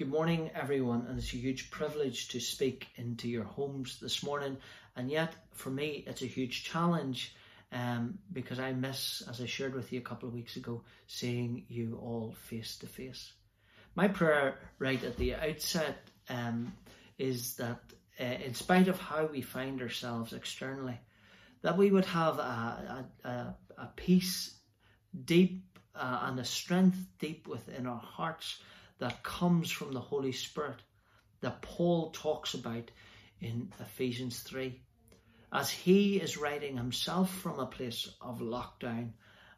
Good morning, everyone, and it's a huge privilege to speak into your homes this morning. And yet, for me, it's a huge challenge um, because I miss, as I shared with you a couple of weeks ago, seeing you all face to face. My prayer, right at the outset, um, is that uh, in spite of how we find ourselves externally, that we would have a, a, a, peace deep uh, and a strength deep within our hearts that comes from the Holy Spirit that Paul talks about in Ephesians 3. As he is writing himself from a place of lockdown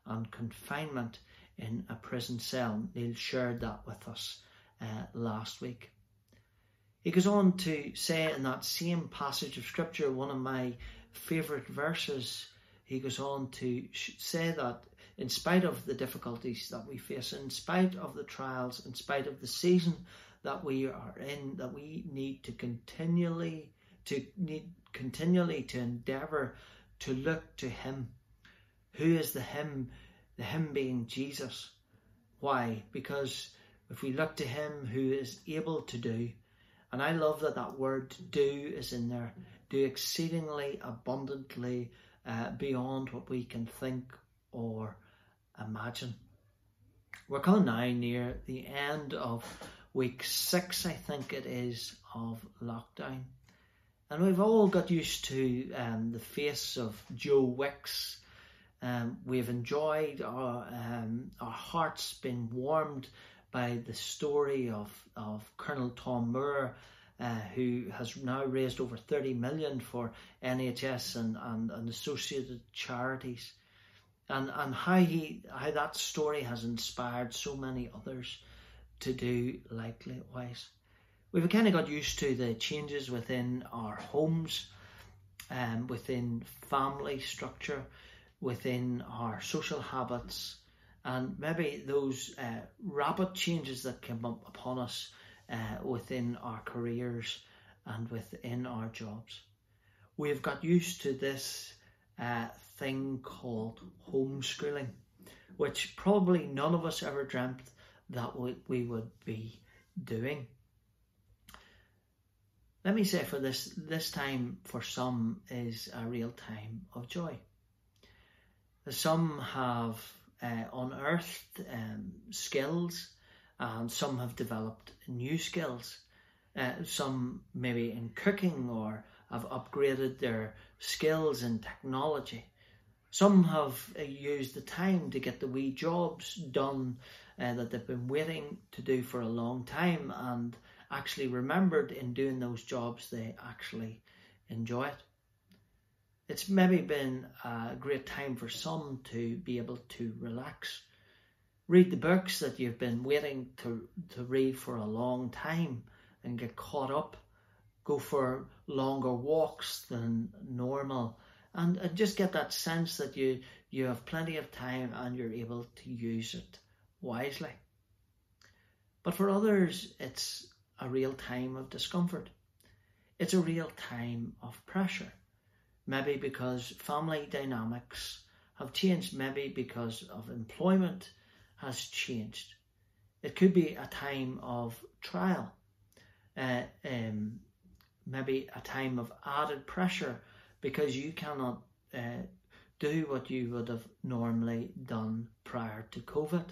and confinement in a prison cell, Neil shared that with us uh, last week. He goes on to say in that same passage of scripture, one of my favourite verses, he goes on to say that in spite of the difficulties that we face, in spite of the trials, in spite of the season that we are in, that we need to continually to need continually to endeavor to look to him. Who is the him? The him being Jesus. Why? Because if we look to him who is able to do, and I love that that word do is in there, do exceedingly abundantly uh, beyond what we can think or imagine. We're coming now near the end of week six, I think it is, of lockdown. And we've all got used to um, the face of Joe Wicks. Um, we've enjoyed our um, our hearts been warmed by the story of, of Colonel Tom Moore, uh, who has now raised over 30 million for NHS and, and, and associated charities and and how he how that story has inspired so many others to do likewise. We've kind of got used to the changes within our homes, um, within family structure, within our social habits, and maybe those uh, rapid changes that come up upon us uh, within our careers and within our jobs. We've got used to this uh, thing called homeschooling, which probably none of us ever dreamt that we would be doing. Let me say for this, this time for some is a real time of joy. Some have uh, unearthed um, skills and some have developed new skills. Uh, some maybe in cooking or have upgraded their skills in technology. Some have uh, used the time to get the wee jobs done uh, that they've been waiting to do for a long time and actually remembered in doing those jobs they actually enjoy it. It's maybe been a great time for some to be able to relax. Read the books that you've been waiting to, to read for a long time and get caught up go for longer walks than normal and, and just get that sense that you you have plenty of time and you're able to use it wisely. But for others, it's a real time of discomfort. It's a real time of pressure. Maybe because family dynamics have changed, maybe because of employment has changed. It could be a time of trial. Uh, um, maybe a time of added pressure because you cannot uh, do what you would have normally done prior to COVID.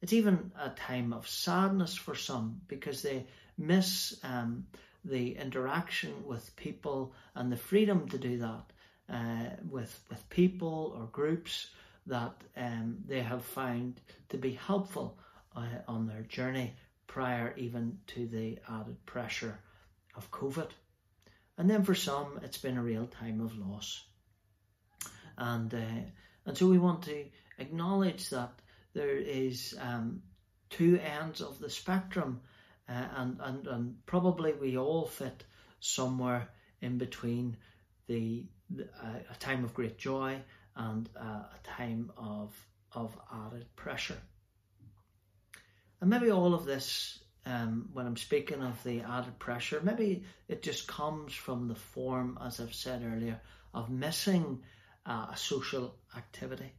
It's even a time of sadness for some because they miss um, the interaction with people and the freedom to do that uh, with with people or groups that um, they have found to be helpful uh, on their journey prior even to the added pressure of COVID. And then for some, it's been a real time of loss. And, uh, and so we want to acknowledge that there is um, two ends of the spectrum, uh, and, and, and probably we all fit somewhere in between the, the uh, a time of great joy and uh, a time of, of added pressure. And maybe all of this um, when I'm speaking of the added pressure, maybe it just comes from the form, as I've said earlier, of missing uh, a social activity.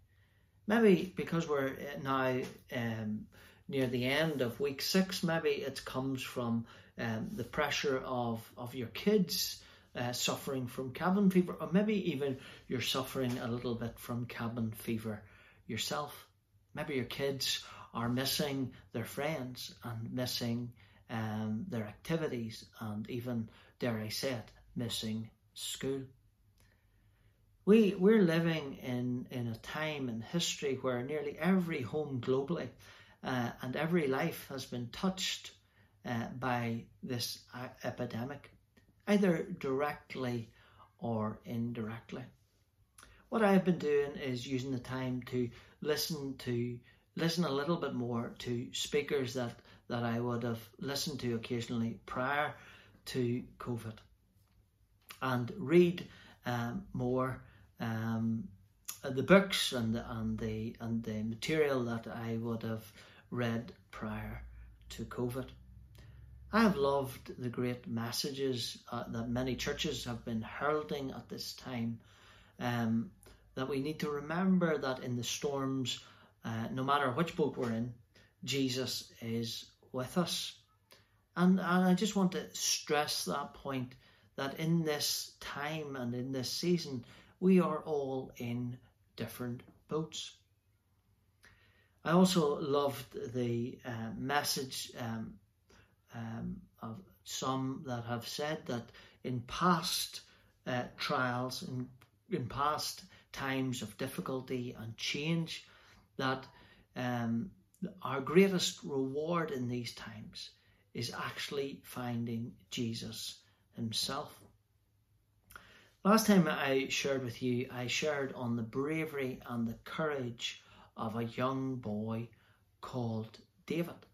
Maybe because we're now um, near the end of week six. Maybe it comes from um, the pressure of, of your kids uh, suffering from cabin fever, or maybe even you're suffering a little bit from cabin fever yourself. Maybe your kids are missing their friends and missing um, their activities and even, dare I say it, missing school. We, we're living in, in a time in history where nearly every home globally uh, and every life has been touched uh, by this epidemic, either directly or indirectly. What I've been doing is using the time to listen to listen a little bit more to speakers that, that I would have listened to occasionally prior to COVID and read um, more um, the books and the, and the and the material that I would have read prior to COVID. I have loved the great messages uh, that many churches have been heralding at this time. Um, that we need to remember that in the storms, uh, no matter which boat we're in, Jesus is with us. And, and I just want to stress that point that in this time and in this season, we are all in different boats. I also loved the uh, message um, um, of some that have said that in past uh, trials, in, in past times of difficulty and change, that um, our greatest reward in these times is actually finding Jesus Himself. Last time I shared with you, I shared on the bravery and the courage of a young boy called David,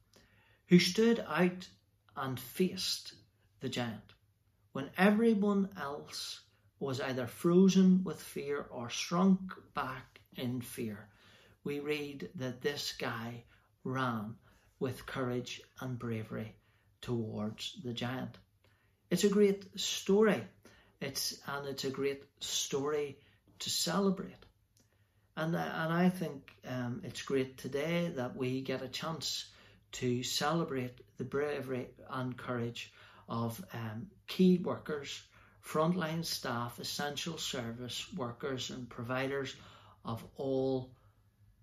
who stood out and faced the giant when everyone else was either frozen with fear or shrunk back in fear. We read that this guy ran with courage and bravery towards the giant. It's a great story. It's and it's a great story to celebrate. And and I think um, it's great today that we get a chance to celebrate the bravery and courage of um, key workers, frontline staff, essential service workers, and providers of all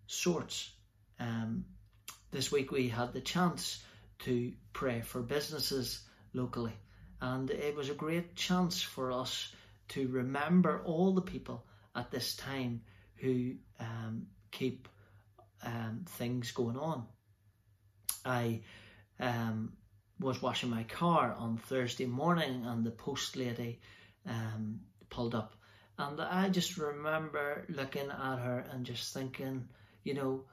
sorts. Um, this week we had the chance to pray for businesses locally, and it was a great chance for us to remember all the people at this time who um, keep um, things going on. I um, was washing my car on Thursday morning and the post lady um, pulled up. And I just remember looking at her and just thinking, you know,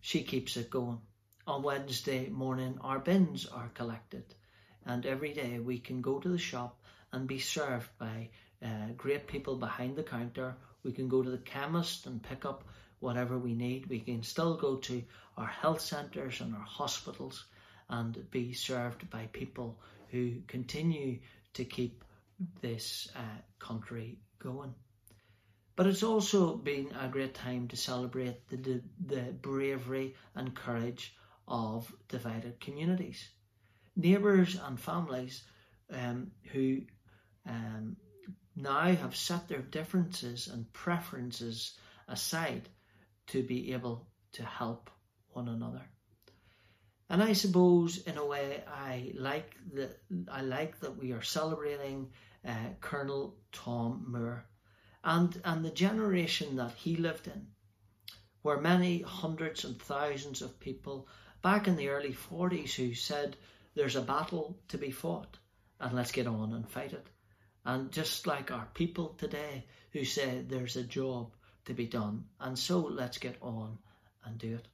she keeps it going. On Wednesday morning, our bins are collected, and every day we can go to the shop and be served by uh, great people behind the counter. We can go to the chemist and pick up whatever we need. We can still go to our health centres and our hospitals and be served by people who continue to keep this uh, country going. But it's also been a great time to celebrate the, the, the bravery and courage of divided communities. Neighbours and families um, who um, now have set their differences and preferences aside to be able to help one another. And I suppose, in a way, I like that. I like that we are celebrating uh, Colonel Tom Moore, and and the generation that he lived in, where many hundreds and thousands of people back in the early forties who said, "There's a battle to be fought, and let's get on and fight it," and just like our people today who say, "There's a job to be done, and so let's get on and do it."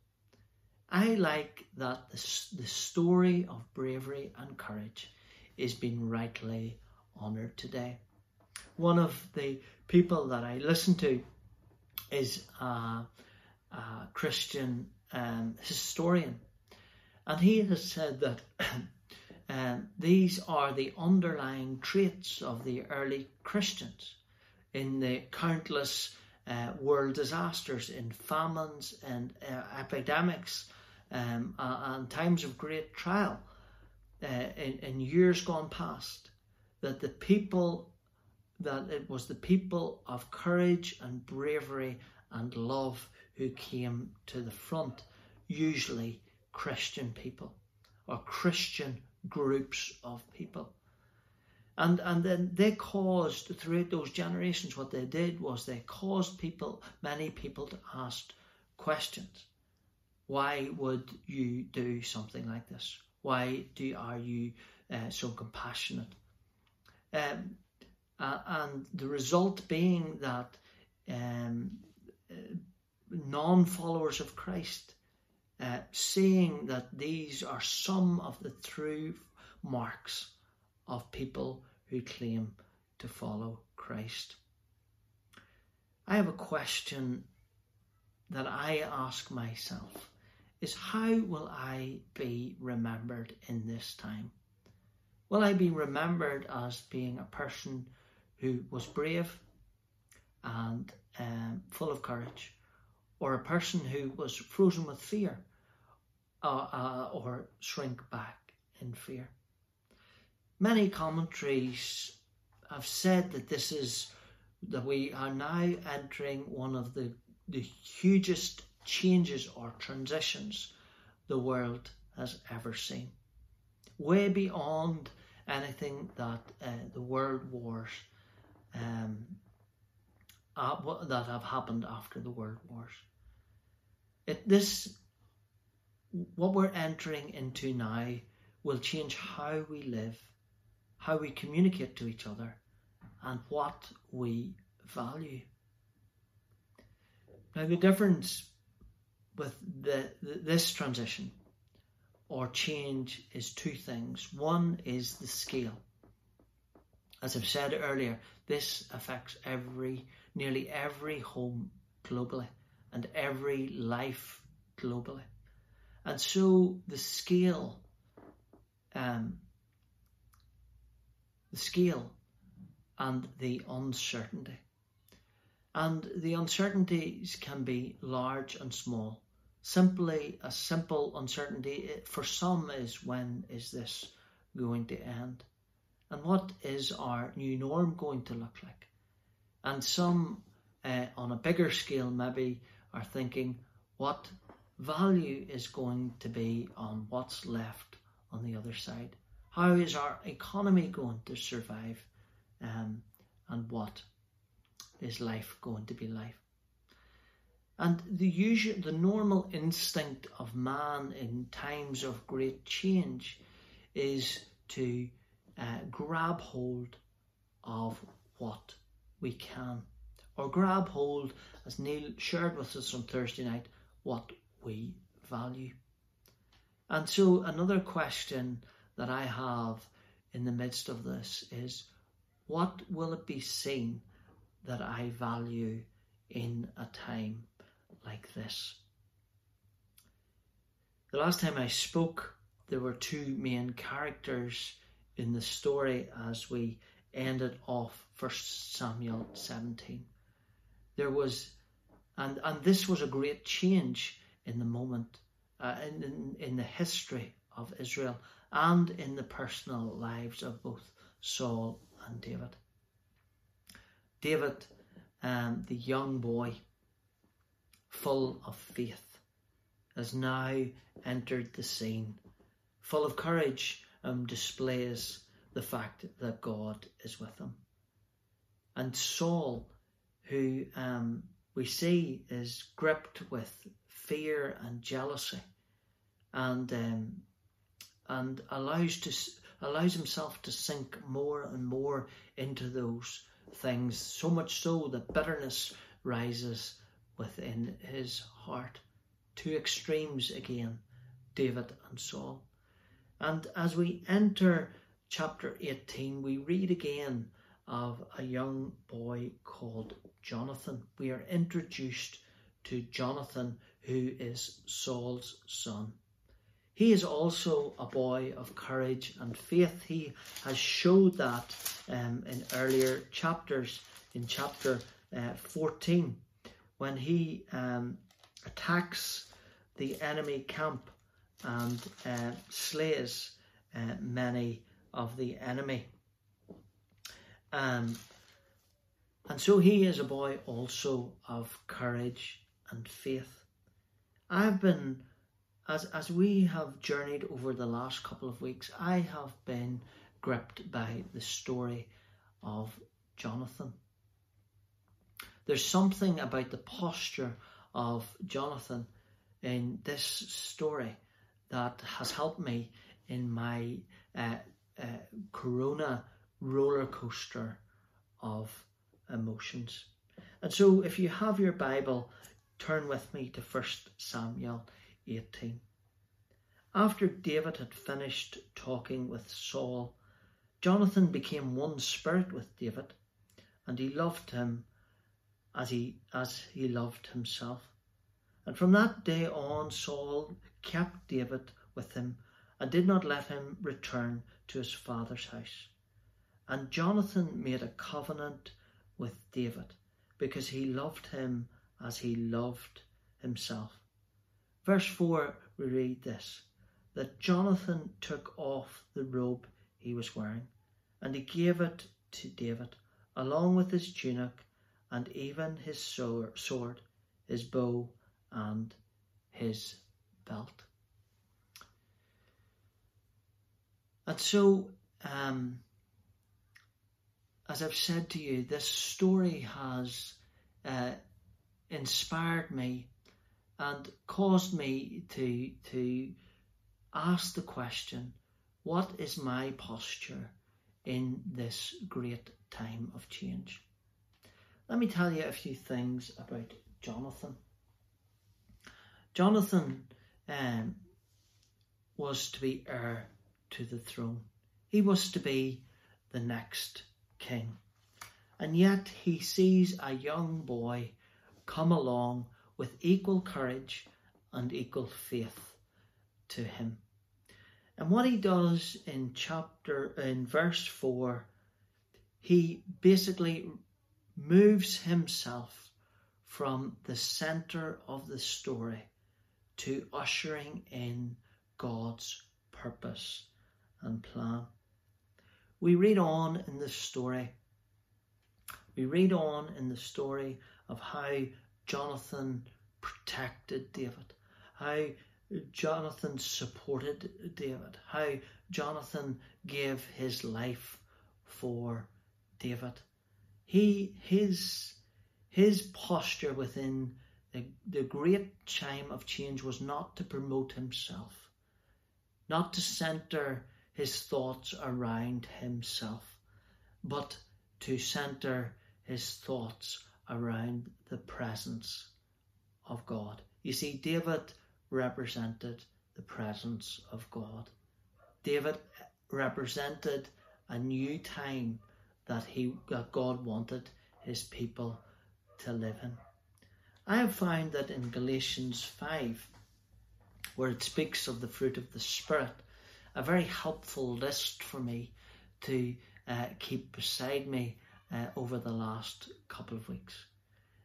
I like that the, the story of bravery and courage is being rightly honoured today. One of the people that I listen to is a, a Christian um, historian, and he has said that um, these are the underlying traits of the early Christians in the countless uh, world disasters, in famines and uh, epidemics um, and times of great trial uh, in, in years gone past, that the people, that it was the people of courage and bravery and love who came to the front, usually Christian people or Christian groups of people. And, and then they caused, throughout those generations, what they did was they caused people, many people, to ask questions. Why would you do something like this? Why do are you uh, so compassionate? Um, uh, and the result being that um, non followers of Christ, uh, seeing that these are some of the true marks of people who claim to follow Christ. I have a question that I ask myself is how will I be remembered in this time? Will I be remembered as being a person who was brave and um, full of courage, or a person who was frozen with fear uh, uh, or shrink back in fear? Many commentaries have said that this is that we are now entering one of the, the hugest changes or transitions the world has ever seen. Way beyond anything that uh, the world wars um, uh, that have happened after the world wars. It, this, what we're entering into now, will change how we live, how we communicate to each other, and what we value. Now, the difference with the, this transition or change is two things. One is the scale. As I've said earlier, this affects every, nearly every home globally and every life globally. And so the scale, um, the scale and the uncertainty. And the uncertainties can be large and small simply a simple uncertainty for some is when is this going to end? And what is our new norm going to look like? And some uh, on a bigger scale maybe are thinking what value is going to be on what's left on the other side? How is our economy going to survive? Um, and what is life going to be like? And the usual, the normal instinct of man in times of great change is to uh, grab hold of what we can, or grab hold, as Neil shared with us on Thursday night, what we value. And so, another question that I have in the midst of this is what will it be seen that I value in a time like this. The last time I spoke, there were two main characters in the story as we ended off 1 Samuel 17. There was, and, and this was a great change in the moment, uh, in, in, in the history of Israel and in the personal lives of both Saul and David. David, um, the young boy, full of faith, has now entered the scene, full of courage and displays the fact that God is with him. And Saul, who um, we see is gripped with fear and jealousy, and um, and allows to allows himself to sink more and more into those things, so much so that bitterness rises within his heart. Two extremes again, David and Saul. And as we enter chapter 18, we read again of a young boy called Jonathan. We are introduced to Jonathan, who is Saul's son. He is also a boy of courage and faith. He has showed that um, in earlier chapters, in chapter uh, 14 when he um, attacks the enemy camp and uh, slays uh, many of the enemy. Um, and so he is a boy also of courage and faith. I've been, as, as we have journeyed over the last couple of weeks, I have been gripped by the story of Jonathan. There's something about the posture of Jonathan in this story that has helped me in my uh, uh, corona roller coaster of emotions. And so, if you have your Bible, turn with me to 1 Samuel 18. After David had finished talking with Saul, Jonathan became one spirit with David, and he loved him as he, as he loved himself. And from that day on, Saul kept David with him and did not let him return to his father's house. And Jonathan made a covenant with David because he loved him as he loved himself. Verse 4, we read this that Jonathan took off the robe he was wearing and he gave it to David along with his tunic and even his sword, his bow, and his belt. And so, um, as I've said to you, this story has uh, inspired me and caused me to to ask the question, what is my posture in this great time of change? Let me tell you a few things about Jonathan. Jonathan um, was to be heir to the throne. He was to be the next king. And yet he sees a young boy come along with equal courage and equal faith to him. And what he does in chapter, in verse 4, he basically moves himself from the center of the story to ushering in God's purpose and plan. We read on in the story, we read on in the story of how Jonathan protected David, how Jonathan supported David, how Jonathan gave his life for David. He his his posture within the, the great time of change was not to promote himself, not to center his thoughts around himself, but to center his thoughts around the presence of God. You see, David represented the presence of God. David represented a new time that he that God wanted his people to live in. I have found that in Galatians 5, where it speaks of the fruit of the Spirit, a very helpful list for me to uh, keep beside me uh, over the last couple of weeks.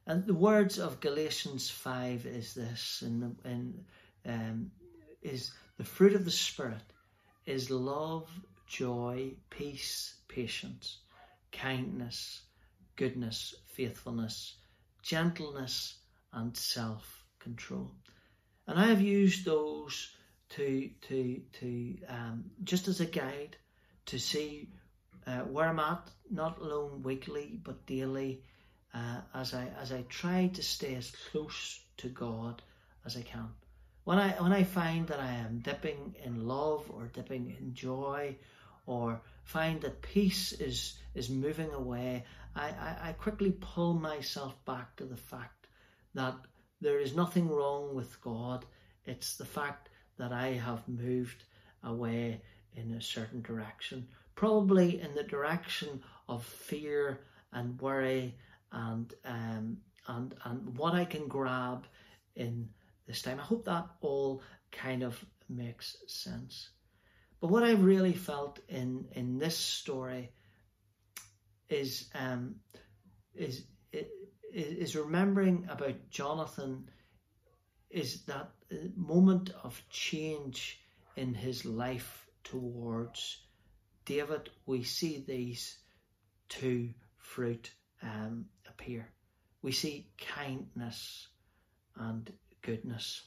And the words of Galatians 5 is this, and, and um, is the fruit of the Spirit is love, joy, peace, patience, kindness, goodness, faithfulness, gentleness, and self control. And I have used those to to to um, just as a guide to see uh, where I'm at, not alone weekly but daily, uh, as I as I try to stay as close to God as I can. When I when I find that I am dipping in love or dipping in joy, or find that peace is is moving away, I, I, I quickly pull myself back to the fact that there is nothing wrong with God. It's the fact that I have moved away in a certain direction, probably in the direction of fear and worry and um, and and what I can grab in this time. I hope that all kind of makes sense. But what I really felt in in this story is um, is is remembering about Jonathan is that moment of change in his life towards David, we see these two fruit um, appear. We see kindness and goodness.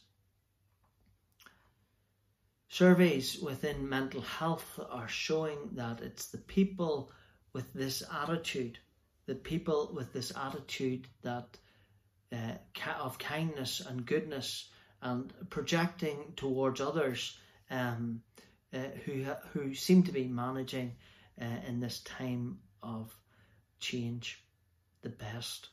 Surveys within mental health are showing that it's the people with this attitude, the people with this attitude that uh, of kindness and goodness and projecting towards others um, uh, who who seem to be managing uh, in this time of change the best.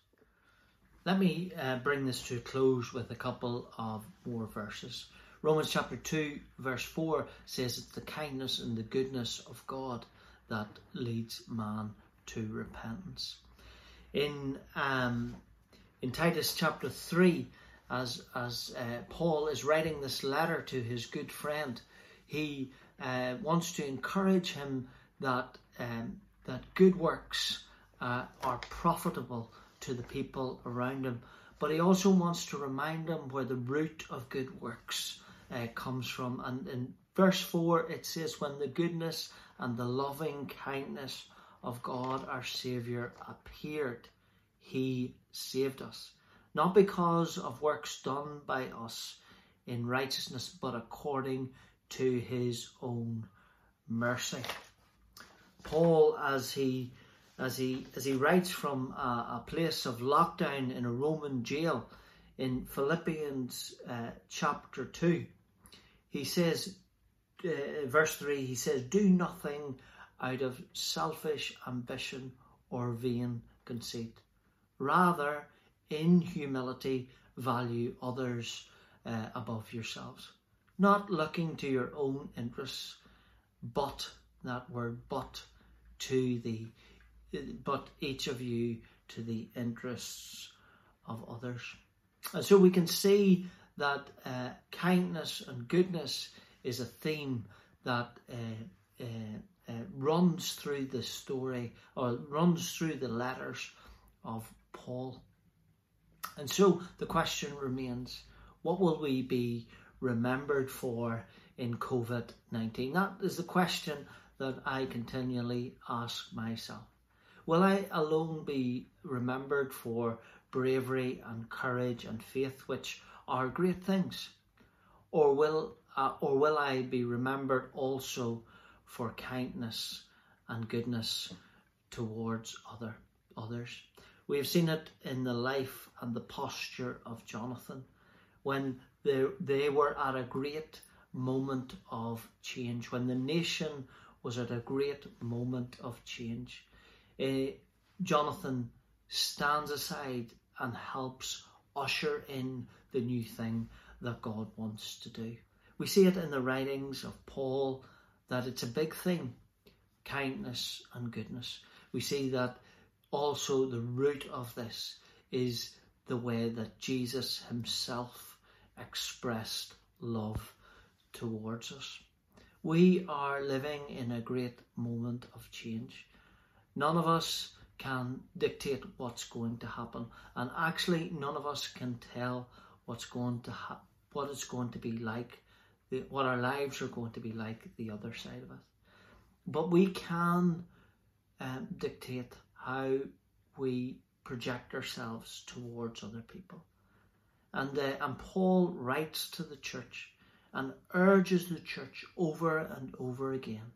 Let me uh, bring this to a close with a couple of more verses. Romans chapter 2, verse 4 says it's the kindness and the goodness of God that leads man to repentance. In um, in Titus chapter 3, as, as uh, Paul is writing this letter to his good friend, he uh, wants to encourage him that, um, that good works uh, are profitable to the people around him. But he also wants to remind him where the root of good works uh, comes from. And in verse 4, it says, When the goodness and the loving kindness of God our Saviour appeared, he saved us. Not because of works done by us in righteousness, but according to his own mercy. Paul, as he as he as he writes from a, a place of lockdown in a Roman jail in Philippians uh, chapter two, he says, uh, verse three, he says, "Do nothing out of selfish ambition or vain conceit. Rather, in humility, value others uh, above yourselves, not looking to your own interests, but that word, but to the but each of you to the interests of others. And so we can see that uh, kindness and goodness is a theme that uh, uh, uh, runs through the story or runs through the letters of Paul. And so the question remains what will we be remembered for in COVID 19? That is the question that I continually ask myself. Will I alone be remembered for bravery and courage and faith, which are great things? Or will, uh, or will I be remembered also for kindness and goodness towards other others? We have seen it in the life and the posture of Jonathan when they, they were at a great moment of change, when the nation was at a great moment of change uh, Jonathan stands aside and helps usher in the new thing that God wants to do. We see it in the writings of Paul that it's a big thing kindness and goodness. We see that also the root of this is the way that Jesus himself expressed love towards us. We are living in a great moment of change. None of us can dictate what's going to happen, and actually, none of us can tell what's going to ha- what it's going to be like, the, what our lives are going to be like the other side of it. But we can um, dictate how we project ourselves towards other people. And, uh, and Paul writes to the church and urges the church over and over again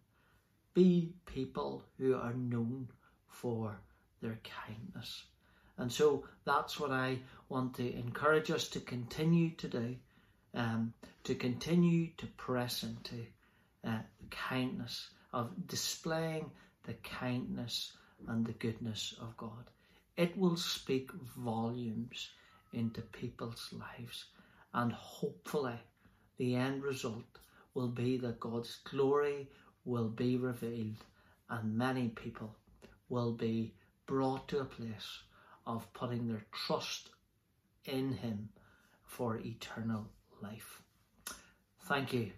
be people who are known for their kindness. And so that's what I want to encourage us to continue to do, um, to continue to press into uh, the kindness of displaying the kindness and the goodness of God. It will speak volumes into people's lives, and hopefully, the end result will be that God's glory will be revealed and many people will be brought to a place of putting their trust in Him for eternal life. Thank you